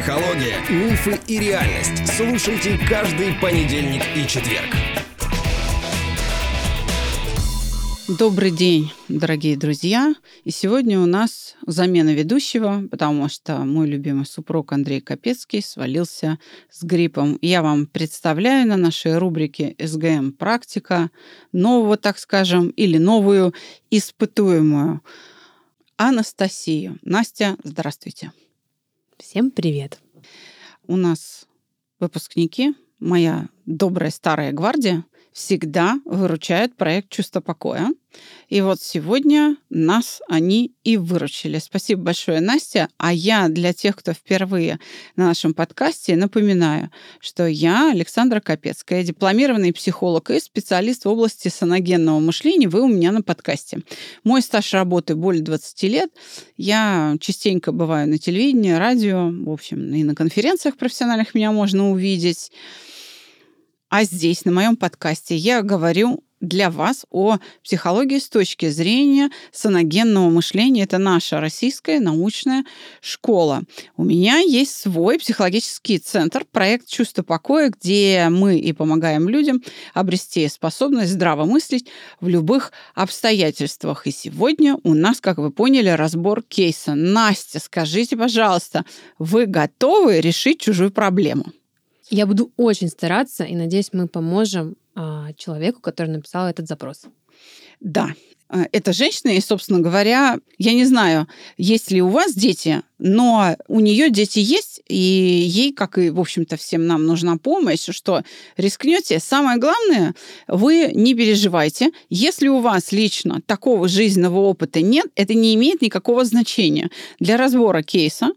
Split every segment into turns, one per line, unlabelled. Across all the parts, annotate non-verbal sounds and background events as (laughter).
Психология, мифы и реальность. Слушайте каждый понедельник и четверг.
Добрый день, дорогие друзья. И сегодня у нас замена ведущего, потому что мой любимый супруг Андрей Капецкий свалился с гриппом. Я вам представляю на нашей рубрике «СГМ Практика» нового, так скажем, или новую испытуемую Анастасию. Настя, здравствуйте.
Всем привет.
У нас выпускники, моя добрая старая гвардия, всегда выручают проект «Чувство покоя». И вот сегодня нас они и выручили. Спасибо большое, Настя. А я для тех, кто впервые на нашем подкасте, напоминаю, что я Александра Капецкая, дипломированный психолог и специалист в области саногенного мышления. Вы у меня на подкасте. Мой стаж работы более 20 лет. Я частенько бываю на телевидении, радио, в общем, и на конференциях профессиональных меня можно увидеть. А здесь, на моем подкасте, я говорю для вас о психологии с точки зрения саногенного мышления. Это наша российская научная школа. У меня есть свой психологический центр, проект «Чувство покоя», где мы и помогаем людям обрести способность здраво мыслить в любых обстоятельствах. И сегодня у нас, как вы поняли, разбор кейса. Настя, скажите, пожалуйста, вы готовы решить чужую проблему?
Я буду очень стараться, и надеюсь, мы поможем а, человеку, который написал этот запрос.
Да, э, это женщина, и, собственно говоря, я не знаю, есть ли у вас дети, но у нее дети есть, и ей, как и, в общем-то, всем нам нужна помощь, что рискнете. Самое главное, вы не переживайте. Если у вас лично такого жизненного опыта нет, это не имеет никакого значения. Для разбора кейса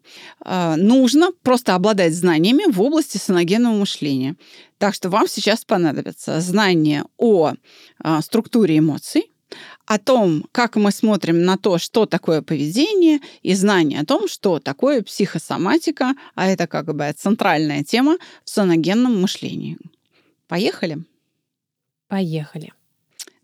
э, нужно просто обладать знаниями в области саногенного мышления. Так что вам сейчас понадобятся знания о э, структуре эмоций, о том, как мы смотрим на то, что такое поведение, и знание о том, что такое психосоматика, а это как бы центральная тема в соногенном мышлении. Поехали?
Поехали.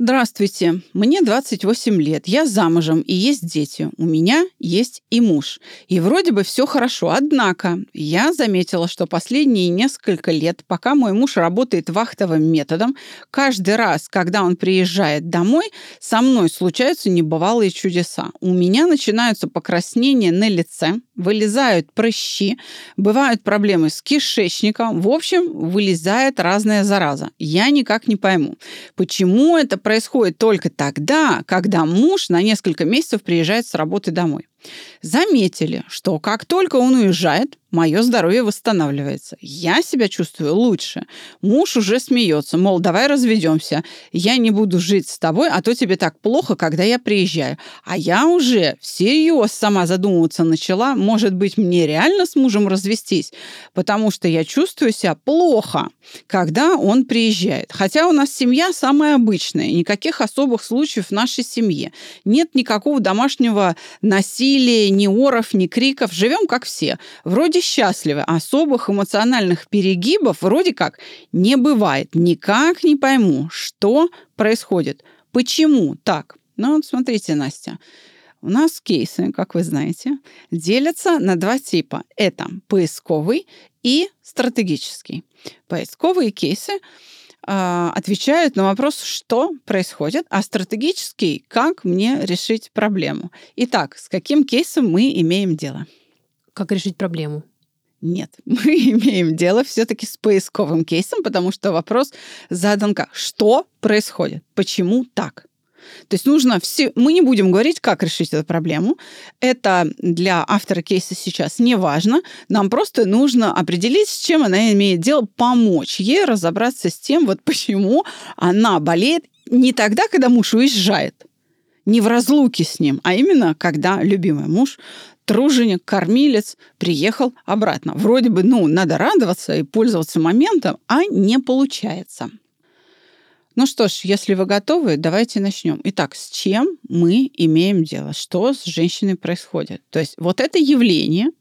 Здравствуйте, мне 28 лет, я замужем и есть дети, у меня есть и муж. И вроде бы все хорошо, однако я заметила, что последние несколько лет, пока мой муж работает вахтовым методом, каждый раз, когда он приезжает домой, со мной случаются небывалые чудеса. У меня начинаются покраснения на лице, вылезают прыщи, бывают проблемы с кишечником, в общем, вылезает разная зараза. Я никак не пойму, почему это происходит только тогда, когда муж на несколько месяцев приезжает с работы домой. Заметили, что как только он уезжает, мое здоровье восстанавливается. Я себя чувствую лучше. Муж уже смеется, мол, давай разведемся. Я не буду жить с тобой, а то тебе так плохо, когда я приезжаю. А я уже всерьез сама задумываться начала, может быть, мне реально с мужем развестись, потому что я чувствую себя плохо, когда он приезжает. Хотя у нас семья самая обычная, никаких особых случаев в нашей семье. Нет никакого домашнего насилия, ни оров, ни криков. Живем как все. Вроде счастливы, особых эмоциональных перегибов вроде как не бывает. Никак не пойму, что происходит. Почему так? Ну, вот смотрите, Настя. У нас кейсы, как вы знаете, делятся на два типа. Это поисковый и стратегический. Поисковые кейсы отвечают на вопрос, что происходит, а стратегический, как мне решить проблему. Итак, с каким кейсом мы имеем дело?
Как решить проблему?
Нет, (laughs) мы имеем дело все-таки с поисковым кейсом, потому что вопрос задан как «Что происходит? Почему так?» То есть нужно все... Мы не будем говорить, как решить эту проблему. Это для автора кейса сейчас не важно. Нам просто нужно определить, с чем она имеет дело, помочь ей разобраться с тем, вот почему она болеет не тогда, когда муж уезжает, не в разлуке с ним, а именно когда любимый муж труженик, кормилец приехал обратно. Вроде бы, ну, надо радоваться и пользоваться моментом, а не получается. Ну что ж, если вы готовы, давайте начнем. Итак, с чем мы имеем дело? Что с женщиной происходит? То есть вот это явление,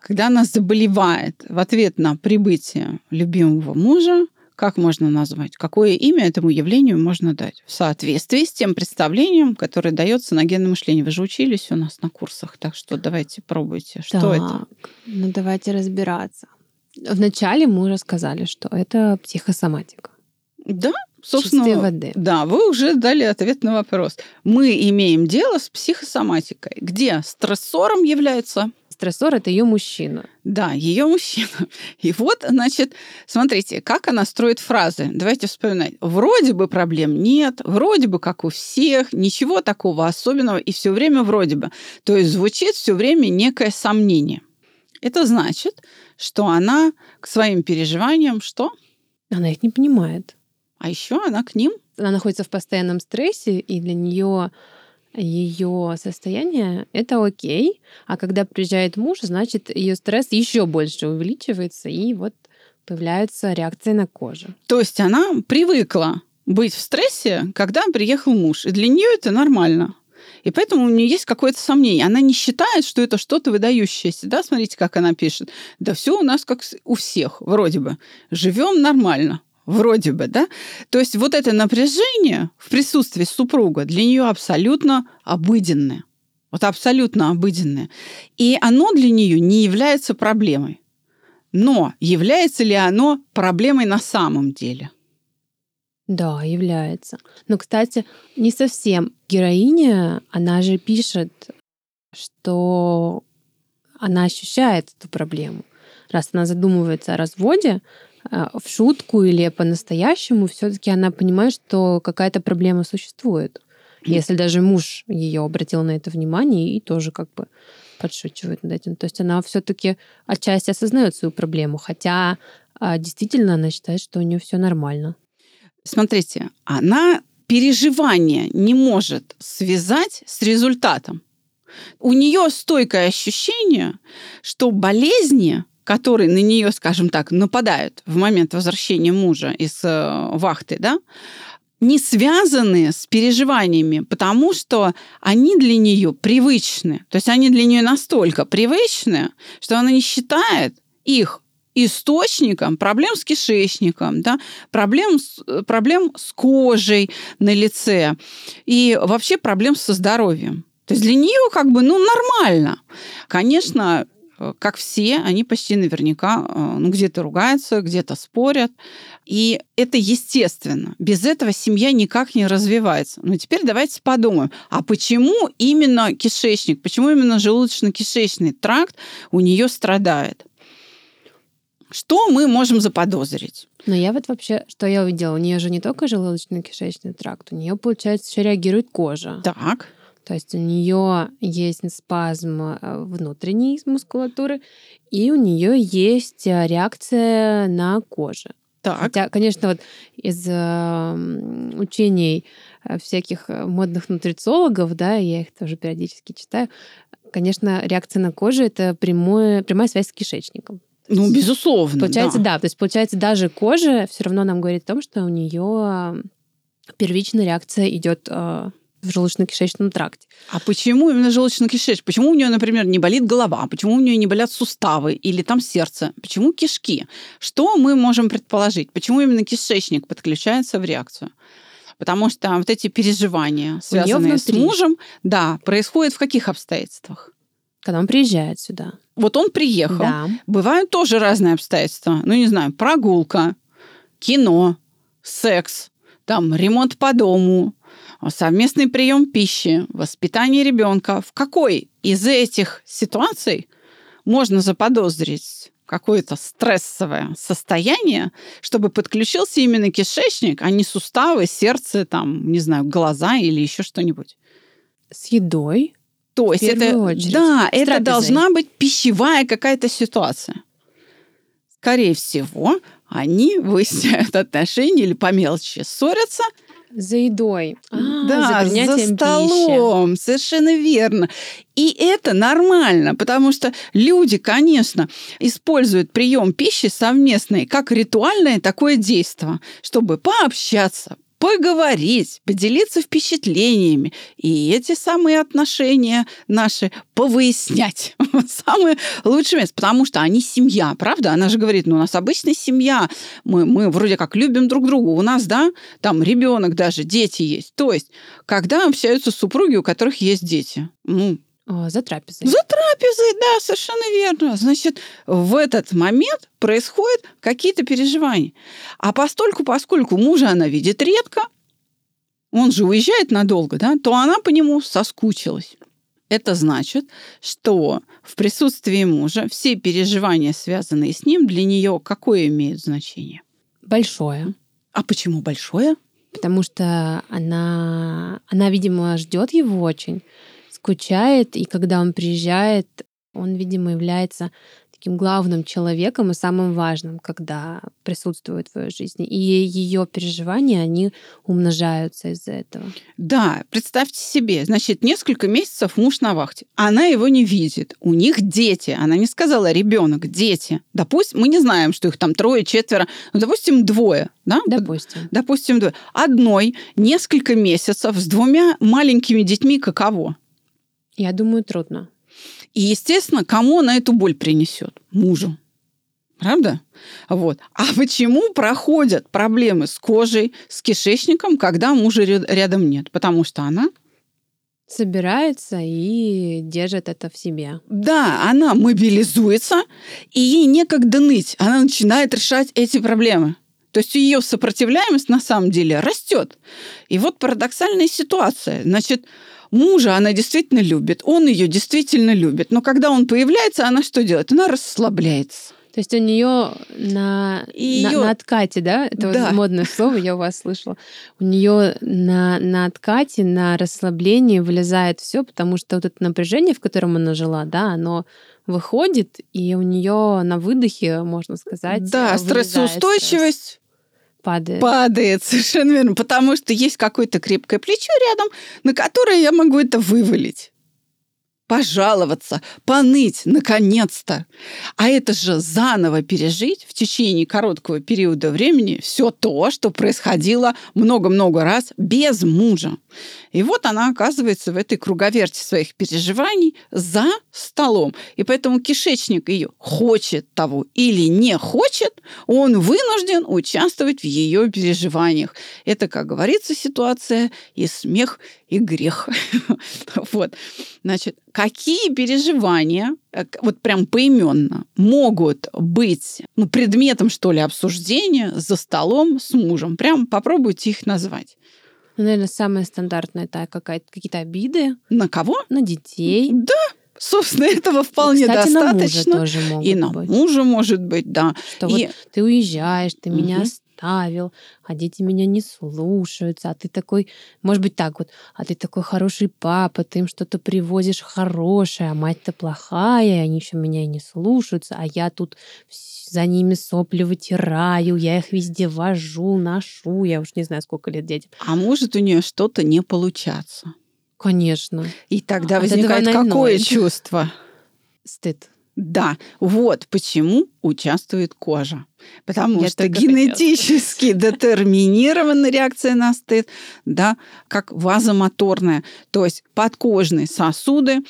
когда она заболевает в ответ на прибытие любимого мужа, как можно назвать? Какое имя этому явлению можно дать? В соответствии с тем представлением, которое дается на генное мышление. Вы же учились у нас на курсах, так что давайте пробуйте. Что
так,
это?
Ну, давайте разбираться. Вначале мы уже сказали, что это психосоматика.
Да, собственно,
Чистой воды.
да, вы уже дали ответ на вопрос. Мы имеем дело с психосоматикой, где стрессором является
Стрессор — это ее мужчина.
Да, ее мужчина. И вот, значит, смотрите, как она строит фразы. Давайте вспоминать. Вроде бы проблем нет, вроде бы как у всех, ничего такого особенного, и все время вроде бы. То есть звучит все время некое сомнение. Это значит, что она к своим переживаниям что?
Она их не понимает.
А еще она к ним
Она находится в постоянном стрессе, и для нее ее состояние это окей, а когда приезжает муж, значит ее стресс еще больше увеличивается, и вот появляются реакции на коже.
То есть она привыкла быть в стрессе, когда приехал муж. И для нее это нормально. И поэтому у нее есть какое-то сомнение. Она не считает, что это что-то выдающееся. Да, смотрите, как она пишет. Да все у нас как у всех, вроде бы. Живем нормально. Вроде бы, да? То есть вот это напряжение в присутствии супруга для нее абсолютно обыденное. Вот абсолютно обыденное. И оно для нее не является проблемой. Но является ли оно проблемой на самом деле?
Да, является. Но, кстати, не совсем. Героиня, она же пишет, что она ощущает эту проблему. Раз она задумывается о разводе, в шутку или по-настоящему, все-таки она понимает, что какая-то проблема существует. Если даже муж ее обратил на это внимание и тоже как бы подшучивает над этим. То есть она все-таки отчасти осознает свою проблему, хотя а, действительно она считает, что у нее все нормально.
Смотрите, она переживание не может связать с результатом. У нее стойкое ощущение, что болезни, которые на нее, скажем так, нападают в момент возвращения мужа из э, вахты, да, не связаны с переживаниями, потому что они для нее привычны. То есть они для нее настолько привычны, что она не считает их источником проблем с кишечником, да, проблем, проблем с кожей на лице и вообще проблем со здоровьем. То есть для нее как бы, ну, нормально. Конечно, как все, они почти наверняка э, ну, где-то ругаются, где-то спорят. И это естественно. Без этого семья никак не развивается. Но теперь давайте подумаем, а почему именно кишечник, почему именно желудочно-кишечный тракт у нее страдает? Что мы можем заподозрить?
Но я вот вообще, что я увидела, у нее же не только желудочно-кишечный тракт, у нее, получается, еще реагирует кожа.
Так,
То есть у нее есть спазм э, внутренней мускулатуры, и у нее есть э, реакция на коже.
так.
Хотя, конечно, вот из э, учений э, всяких модных нутрициологов, да, я их тоже периодически читаю, конечно, реакция на кожу это прямое, прямая связь с кишечником.
Ну, безусловно.
Получается,
да.
да. То есть, получается, даже кожа все равно нам говорит о том, что у нее первичная реакция идет э, в желудочно-кишечном тракте.
А почему именно желудочно-кишечник? Почему у нее, например, не болит голова? Почему у нее не болят суставы или там сердце? Почему кишки? Что мы можем предположить? Почему именно кишечник подключается в реакцию? Потому что вот эти переживания, связанные с мужем, да, происходят в каких обстоятельствах?
Когда он приезжает сюда.
Вот он приехал.
Да.
Бывают тоже разные обстоятельства. Ну, не знаю, прогулка, кино, секс, там, ремонт по дому, совместный прием пищи, воспитание ребенка. В какой из этих ситуаций можно заподозрить какое-то стрессовое состояние, чтобы подключился именно кишечник, а не суставы, сердце, там, не знаю, глаза или еще что-нибудь.
С едой.
То есть это,
очередь.
да,
С
это
трапезой.
должна быть пищевая какая-то ситуация. Скорее всего, они выясняют отношения или по мелочи ссорятся,
За едой. А,
да,
за
за,
принятием пищи.
столом, совершенно верно. И это нормально, потому что люди, конечно, используют прием пищи совместный как ритуальное такое действие, чтобы пообщаться, поговорить, поделиться впечатлениями и эти самые отношения наши повыяснять. (laughs) Самое лучшее место, потому что они семья, правда? Она же говорит, ну, у нас обычная семья, мы, мы вроде как любим друг друга, у нас, да, там ребенок даже, дети есть. То есть, когда общаются супруги, у которых есть дети, ну,
за трапезой.
за трапезой, да, совершенно верно. Значит, в этот момент происходят какие-то переживания. А постольку, поскольку мужа она видит редко, он же уезжает надолго, да, то она по нему соскучилась. Это значит, что в присутствии мужа все переживания, связанные с ним, для нее какое имеют значение?
Большое.
А почему большое?
Потому что она, она, видимо, ждет его очень, скучает, и когда он приезжает, он, видимо, является таким главным человеком и самым важным, когда присутствует в твоей жизни. И ее переживания, они умножаются из-за этого.
Да, представьте себе, значит, несколько месяцев муж на вахте. Она его не видит. У них дети. Она не сказала ребенок, дети. Допустим, мы не знаем, что их там трое, четверо. Ну, допустим, двое. Да?
Допустим.
Допустим, двое. Одной несколько месяцев с двумя маленькими детьми каково?
Я думаю, трудно.
И, естественно, кому она эту боль принесет? Мужу. Правда? Вот. А почему проходят проблемы с кожей, с кишечником, когда мужа ря- рядом нет? Потому что она
Собирается и держит это в себе.
Да, она мобилизуется, и ей некогда ныть. Она начинает решать эти проблемы. То есть ее сопротивляемость на самом деле растет. И вот парадоксальная ситуация. Значит, мужа она действительно любит, он ее действительно любит. Но когда он появляется, она что делает? Она расслабляется.
То есть у нее на,
И
на, на откате, да, это вот
Да.
модное слово, я у вас слышала. У нее на, на откате, на расслаблении вылезает все, потому что вот это напряжение, в котором она жила, да, оно выходит, и у нее на выдохе, можно сказать,
Да, стрессоустойчивость
стресс, падает.
падает, (laughs) совершенно верно. Потому что есть какое-то крепкое плечо рядом, на которое я могу это вывалить. Пожаловаться, поныть, наконец-то. А это же заново пережить в течение короткого периода времени все то, что происходило много-много раз без мужа. И вот она оказывается в этой круговерти своих переживаний за столом. И поэтому кишечник ее хочет того или не хочет, он вынужден участвовать в ее переживаниях. Это, как говорится, ситуация и смех, и грех. (laughs) Вот. Значит, какие переживания, э, вот прям поименно, могут быть ну, предметом, что ли, обсуждения за столом с мужем? Прям попробуйте их назвать.
Ну, наверное, самое стандартное это какая-то, какие-то обиды
На кого?
на детей.
Да, собственно, этого вполне
Кстати, на мужа
достаточно.
тоже могут
и на
быть.
мужа, может быть, да.
Что
И-
вот ты уезжаешь, ты меня
Мгм.
оставил, а дети меня не слушаются, а ты такой, может быть так вот, а ты такой хороший папа, ты им что-то привозишь хорошее, а мать-то плохая, и они еще меня и не слушаются, а я тут за ними сопли вытираю, я их везде вожу, ношу, я уж не знаю, сколько лет детям.
А может у нее что-то не получаться.
Конечно,
И тогда
От
возникает какое чувство?
стыд.
Да, вот почему участвует кожа. Потому
Я
что
только хотела
генетически (laughs) детерминирована реакция на стыд, да, как вазомоторная. То есть подкожные сосуды,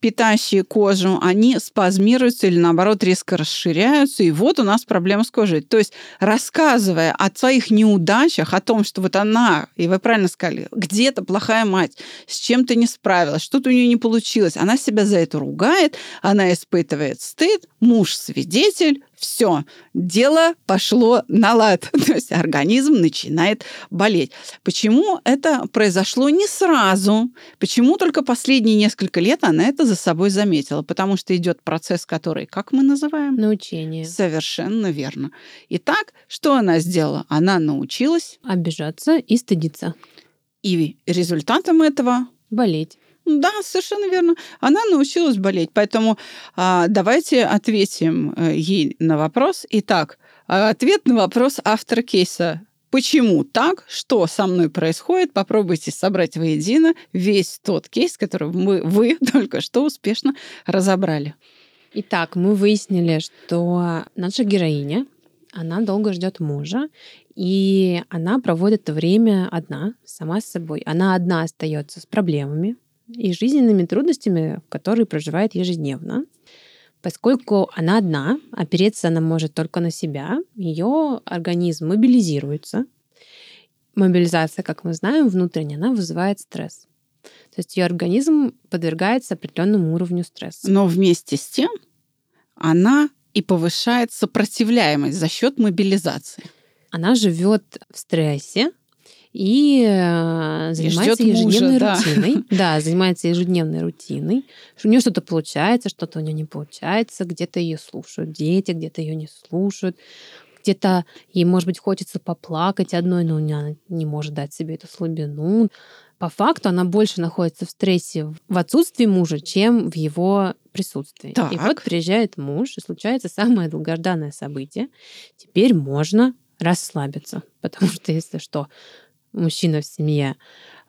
питающие кожу, они спазмируются или, наоборот, резко расширяются. И вот у нас проблема с кожей. То есть, рассказывая о своих неудачах, о том, что вот она, и вы правильно сказали, где-то плохая мать, с чем-то не справилась, что-то у нее не получилось, она себя за это ругает, она испытывает стыд, муж свидетель, все, дело пошло на лад. (laughs) То есть организм начинает болеть. Почему это произошло не сразу? Почему только последние несколько лет она это за собой заметила? Потому что идет процесс, который, как мы называем?
Научение.
Совершенно верно. Итак, что она сделала? Она научилась,
Обижаться и стыдиться.
и результатом этого
Болеть.
Да, совершенно верно. Она научилась болеть. Поэтому а, давайте ответим э, ей на вопрос. Итак, а, ответ на вопрос автора кейса. Почему так? Что со мной происходит? Попробуйте собрать воедино весь тот кейс, который мы, вы (laughs) только что успешно разобрали.
Итак, мы выяснили, что наша героиня, она долго ждет мужа, И она проводит время одна, сама с собой. Она одна остается с проблемами и жизненными трудностями, которые проживает ежедневно. Поскольку она одна, опереться она может только на себя, ее организм мобилизируется. Мобилизация, как мы знаем, внутренняя, она вызывает стресс. То есть ее организм подвергается определенному уровню стресса.
Но вместе с тем она и повышает сопротивляемость за счет мобилизации.
Она живет в стрессе, и э, занимается
И
ежедневной
мужа, да.
рутиной. (laughs) Да, занимается ежедневной рутиной. У нее что-то получается, что-то у нее не получается, где-то ее слушают дети, где-то ее не слушают. Где-то ей, может быть, хочется поплакать одной, но она не может дать себе эту слабину. По факту она больше находится в стрессе в отсутствии мужа, чем в его присутствии. И
Так.
вот приезжает муж, и случается самое долгожданное событие. Теперь можно расслабиться, потому что если что, мужчина в семье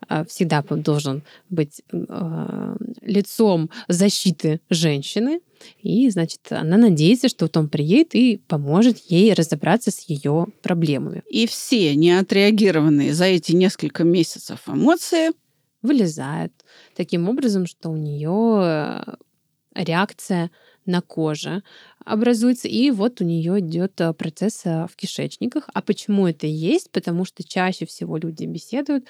а, всегда должен быть э, лицом защиты женщины, и, значит, она надеется, что вот он приедет и поможет ей разобраться с ее проблемами.
И все неотреагированные за эти несколько месяцев эмоции
Вылезает таким образом, что у нее реакция на коже образуется, и вот у нее идет э, процесс э, в кишечниках. А почему это есть? Потому что чаще всего люди беседуют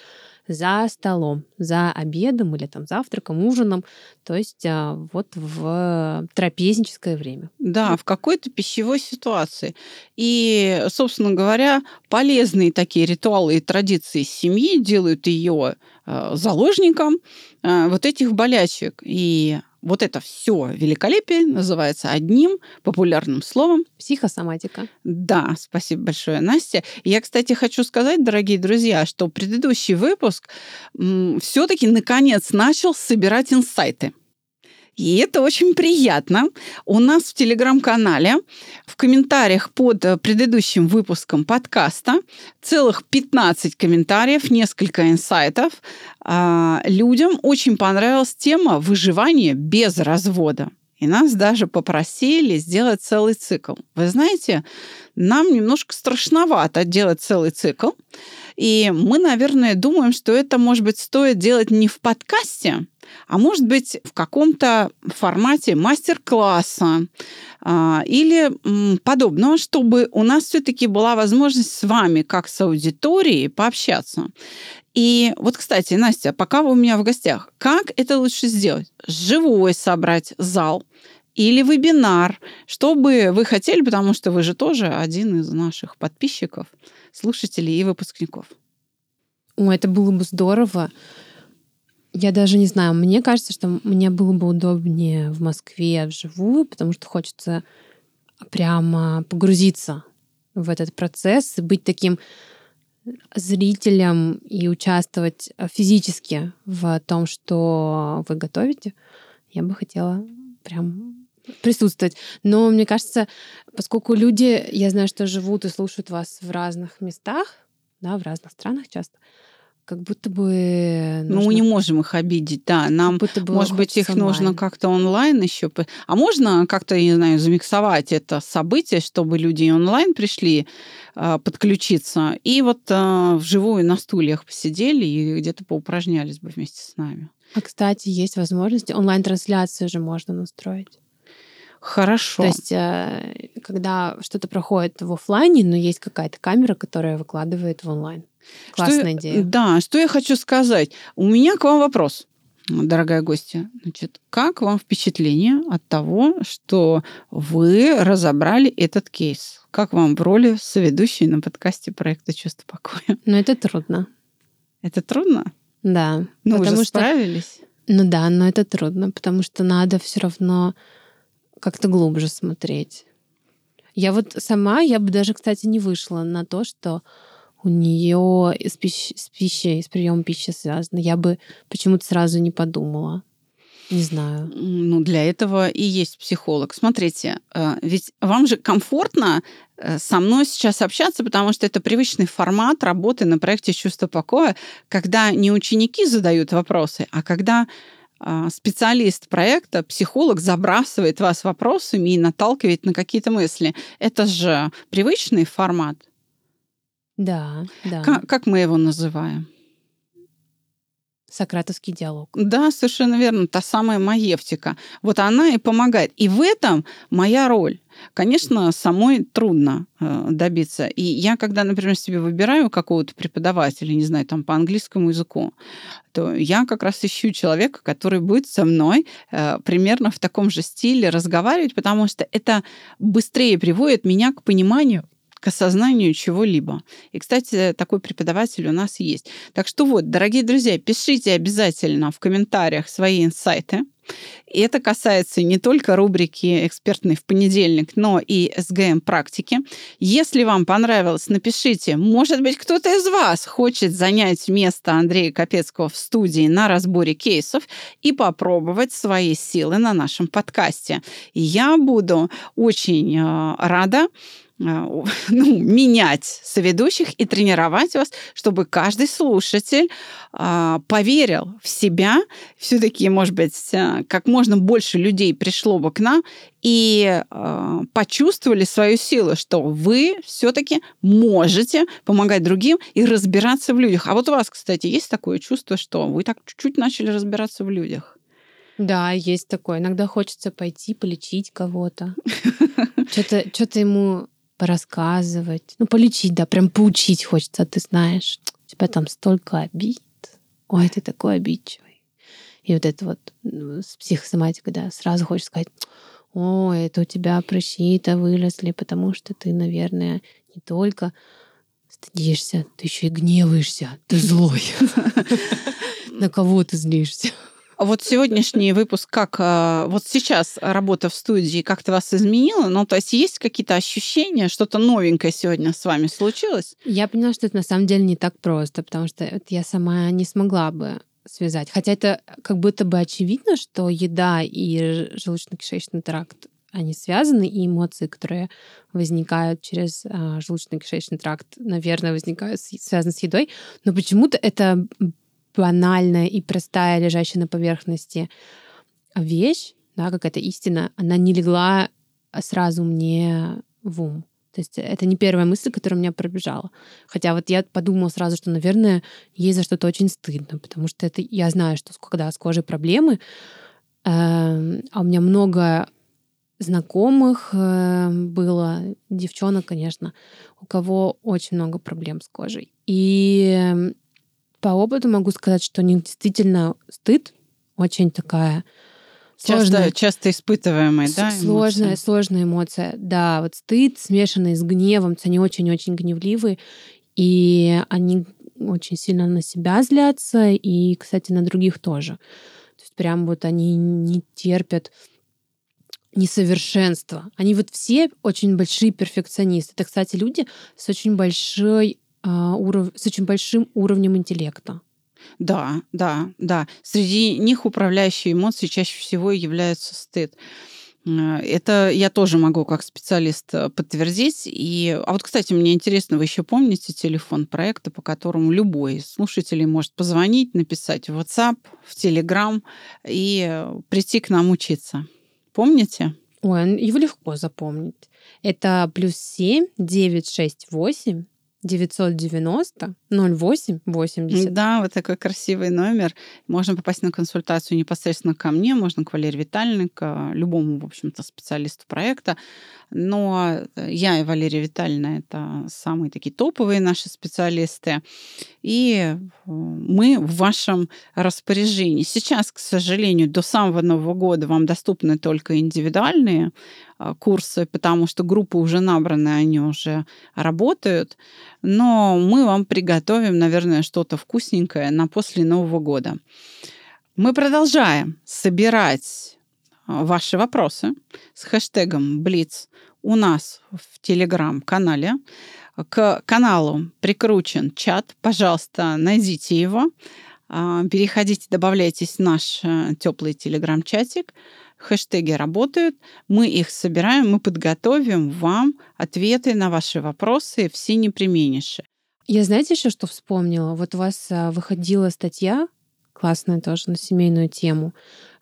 за столом, за обедом или там завтраком, ужином, то есть а, вот в трапезническое время.
Да, в какой-то пищевой ситуации. И, собственно говоря, полезные такие ритуалы и традиции семьи делают ее э, заложником э, вот этих болячек. И вот это все великолепие называется одним популярным словом.
Психосоматика.
Да, спасибо большое, Настя. Я, кстати, хочу сказать, дорогие друзья, что предыдущий выпуск все-таки наконец начал собирать инсайты. И это очень приятно. У нас в телеграм-канале в комментариях под э, предыдущим выпуском подкаста целых 15 комментариев, несколько инсайтов. А, Людям очень понравилась тема выживания без развода. И нас даже попросили сделать целый цикл. Вы знаете, нам немножко страшновато делать целый цикл. И мы, наверное, думаем, что это, может быть, стоит делать не в подкасте, а может быть в каком-то формате мастер-класса а, или м, подобного, чтобы у нас все-таки была возможность с вами, как с аудиторией, пообщаться. И вот, кстати, Настя, пока вы у меня в гостях, как это лучше сделать? Живой собрать зал или вебинар? Что бы вы хотели, потому что вы же тоже один из наших подписчиков, слушателей и выпускников.
О, это было бы здорово. Я даже не знаю, мне кажется, что мне было бы удобнее в Москве вживую, потому что хочется прямо погрузиться в этот процесс быть таким зрителем и участвовать физически в том, что вы готовите. Я бы хотела прям присутствовать. Но мне кажется, поскольку люди, я знаю, что живут и слушают вас в разных местах, да, в разных странах часто, как будто бы...
Ну, мы
нужно-
не можем их обидеть, да. Нам,
как будто бы
может быть, их
хочется
нужно
онлайн.
как-то онлайн еще. А можно как-то, я не знаю, замиксовать это событие, чтобы люди онлайн пришли а, подключиться, и вот а, вживую на стульях посидели и где-то поупражнялись бы вместе с нами.
А, кстати, есть возможность онлайн-трансляцию же можно настроить.
Хорошо.
То есть, э, когда что-то проходит в оффлайне, но есть какая-то камера, которая выкладывает в онлайн.
Что
Классная
я-
идея.
Да, что я хочу сказать. У меня к вам вопрос, дорогая гостья. Значит, как вам впечатление от того, что вы разобрали этот кейс? Как вам в роли соведущей на подкасте проекта «Чувство покоя»?
Но это трудно.
Это трудно?
Да.
Ну,
потому
уже
что
справились?
Ну да, но это трудно, потому что надо все равно как-то глубже смотреть. Я вот сама, я бы даже, кстати, не вышла на то, что у нее с, пищ- с пищей, с приемом пищи связано. Я бы почему-то сразу не подумала. Не знаю.
Ну, для этого и есть психолог. Смотрите, э, ведь вам же комфортно э, со мной сейчас общаться, потому что это привычный формат работы на проекте «Чувство покоя», когда не ученики задают вопросы, а когда а, специалист проекта, психолог забрасывает вас вопросами и наталкивает на какие-то мысли. Это же привычный формат.
Да, да.
Как, как мы его называем?
Сократовский диалог.
Да, совершенно верно. Та самая маевтика. Вот она и помогает. И в этом моя роль. Конечно, самой трудно э, добиться. И я, когда, например, себе выбираю какого-то преподавателя, не знаю, там по английскому языку, то я как раз ищу человека, который будет со мной э, примерно в таком же стиле разговаривать, потому что это быстрее приводит меня к пониманию к осознанию чего-либо. И, кстати, такой преподаватель у нас есть. Так что вот, дорогие друзья, пишите обязательно в комментариях свои инсайты. И это касается не только рубрики «Экспертный в понедельник», но и СГМ практики. Если вам понравилось, напишите. Может быть, кто-то из вас хочет занять место Андрея Капецкого в студии на разборе кейсов и попробовать свои силы на нашем подкасте. Я буду очень э, рада (laughs) ну, менять соведущих и тренировать вас, чтобы каждый слушатель а, поверил в себя. Все-таки, может быть, а, как можно больше людей пришло бы к нам и а, почувствовали свою силу, что вы все-таки можете помогать другим и разбираться в людях. А вот у вас, кстати, есть такое чувство, что вы так чуть-чуть начали разбираться в людях?
Да, есть такое. Иногда хочется пойти полечить кого-то. (laughs) Что-то что ему порассказывать, ну, полечить, да, прям поучить хочется, ты знаешь, у тебя там столько обид, ой, ты такой обидчивый. И вот это вот ну, с психосоматикой, да, сразу хочешь сказать, ой, это у тебя прыщи-то вылезли, потому что ты, наверное, не только стыдишься, ты еще и гневаешься, ты злой. (laughs) На кого ты злишься?
Вот сегодняшний выпуск, как а, вот сейчас работа в студии как-то вас изменила? Ну, то есть есть какие-то ощущения, что-то новенькое сегодня с вами случилось?
Я поняла, что это на самом деле не так просто, потому что я сама не смогла бы связать. Хотя это как будто бы очевидно, что еда и желудочно-кишечный тракт они связаны, и эмоции, которые возникают через а, желудочно-кишечный тракт, наверное, возникают связаны с едой. Но почему-то это банальная и простая, лежащая на поверхности вещь, да, какая-то истина, она не легла сразу мне в ум. То есть это не первая мысль, которая у меня пробежала. Хотя вот я подумала сразу, что, наверное, ей за что-то очень стыдно, потому что это я знаю, что когда с кожей проблемы, э, а у меня много знакомых э, было, девчонок, конечно, у кого очень много проблем с кожей. И по опыту могу сказать, что у них действительно стыд очень такая
сложная, часто, часто испытываемая, да?
Сложная, эмоция? сложная эмоция. Да, вот стыд, смешанный с гневом, они очень-очень гневливые, и они очень сильно на себя злятся, и, кстати, на других тоже. То есть прям вот они не терпят несовершенства. Они вот все очень большие перфекционисты. Это, кстати, люди с очень большой уров... с очень большим уровнем интеллекта.
Да, да, да. Среди них управляющие эмоции чаще всего являются стыд. Это я тоже могу как специалист э, подтвердить. И, а вот, кстати, мне интересно, вы еще помните телефон проекта, по которому любой из слушателей может позвонить, написать в WhatsApp, в Telegram и э, прийти к нам учиться? Помните?
Ой, его легко запомнить. Это плюс семь девять шесть восемь 990 08 80.
Да, вот такой красивый номер. Можно попасть на консультацию непосредственно ко мне, можно к Валерии Витальевне, к любому, в общем-то, специалисту проекта. Но я и Валерия Витальевна — это самые такие топовые наши специалисты. И э, мы в вашем распоряжении. Сейчас, к сожалению, до самого Нового года вам доступны только индивидуальные а, курсы, потому что группы уже набраны, они уже работают. Но мы вам приготовим, наверное, что-то вкусненькое на после Нового года. Мы продолжаем собирать ваши вопросы с хэштегом Блиц у нас в телеграм-канале. К каналу прикручен чат. Пожалуйста, найдите его. А, переходите, добавляйтесь в наш э, теплый телеграм-чатик хэштеги работают, мы их собираем, мы подготовим вам ответы на ваши вопросы, все непременнейшие.
Я знаете еще, что вспомнила? Вот у вас а, выходила статья, классная тоже, на семейную тему.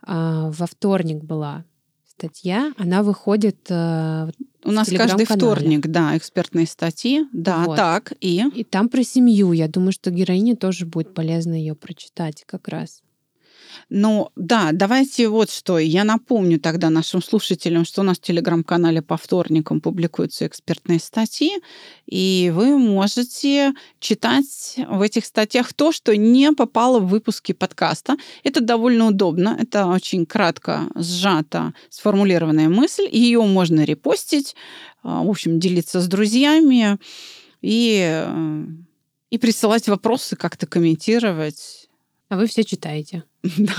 А, во вторник была статья. Она выходит а,
У нас каждый вторник, да, экспертные статьи. Да, вот. так, и...
И там про семью. Я думаю, что героине тоже будет полезно ее прочитать как раз.
Ну, да, давайте вот что. Я напомню тогда нашим слушателям, что у нас в Телеграм-канале по вторникам публикуются экспертные статьи, и вы можете читать в этих статьях то, что не попало в выпуски подкаста. Это довольно удобно, это очень кратко, сжато сформулированная мысль, ее можно репостить, а, в общем, делиться с друзьями и, э, и присылать вопросы, как-то комментировать.
А вы все читаете. (laughs)
Да.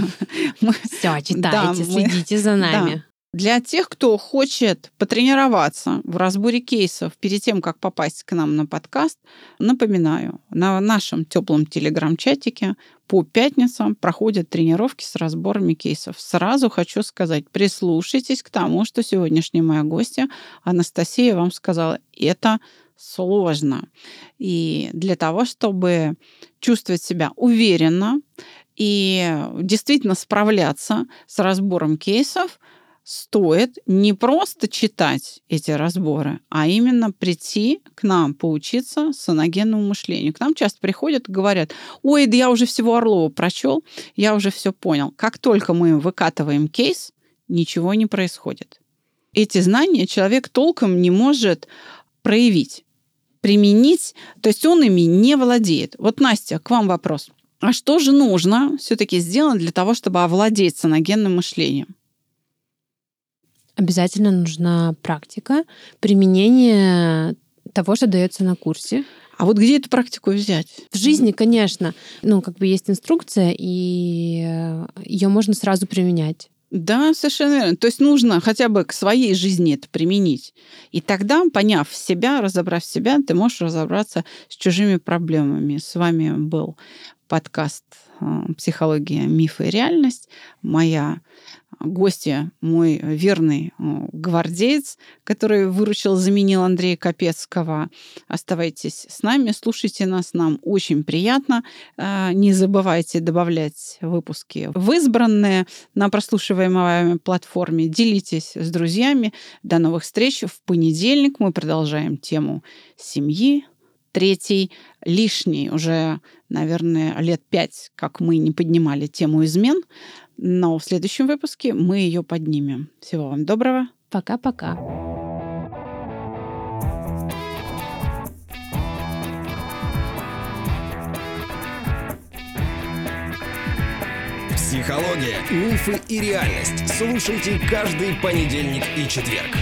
Мы... Все, читайте, да, (laughs) следите мы... за нами. Да.
Для тех, кто хочет потренироваться в разборе кейсов перед тем, как попасть к нам на подкаст, напоминаю, на нашем теплом телеграм-чатике по пятницам проходят тренировки с разборами кейсов. Сразу хочу сказать, прислушайтесь к тому, что сегодняшняя моя гостья Анастасия вам сказала. Это сложно. И для того, чтобы чувствовать себя уверенно и действительно справляться с разбором кейсов, стоит не просто читать эти разборы, а именно прийти к нам, поучиться саногенному мышлению. К нам часто приходят и говорят, ой, да я уже всего Орлова прочел, я уже все понял. Как только мы выкатываем кейс, ничего не происходит. Эти знания человек толком не может проявить, применить, то есть он ими не владеет. Вот, Настя, к вам вопрос. А что же нужно все-таки сделать для того, чтобы овладеть саногенным мышлением?
Обязательно нужна практика, применение того, что дается на курсе.
А вот где эту практику взять?
В жизни, конечно. Ну, как бы есть инструкция, и э, ее можно сразу применять.
Да, совершенно верно. То есть нужно хотя бы к своей жизни это применить. И тогда, поняв себя, разобрав себя, ты можешь разобраться с чужими проблемами. С вами был подкаст э, «Психология, мифы и реальность». Моя гостья, мой верный э, гвардеец, который выручил, заменил Андрея Капецкого. Оставайтесь с нами, слушайте нас, нам очень приятно. Э, не забывайте добавлять выпуски в избранные на прослушиваемой платформе. Делитесь с друзьями. До новых встреч в понедельник. Мы продолжаем тему семьи, третий лишний уже, наверное, лет пять, как мы не поднимали тему измен. Но в следующем выпуске мы ее поднимем. Всего вам доброго.
Пока-пока.
Психология, мифы и реальность. Слушайте каждый понедельник и четверг.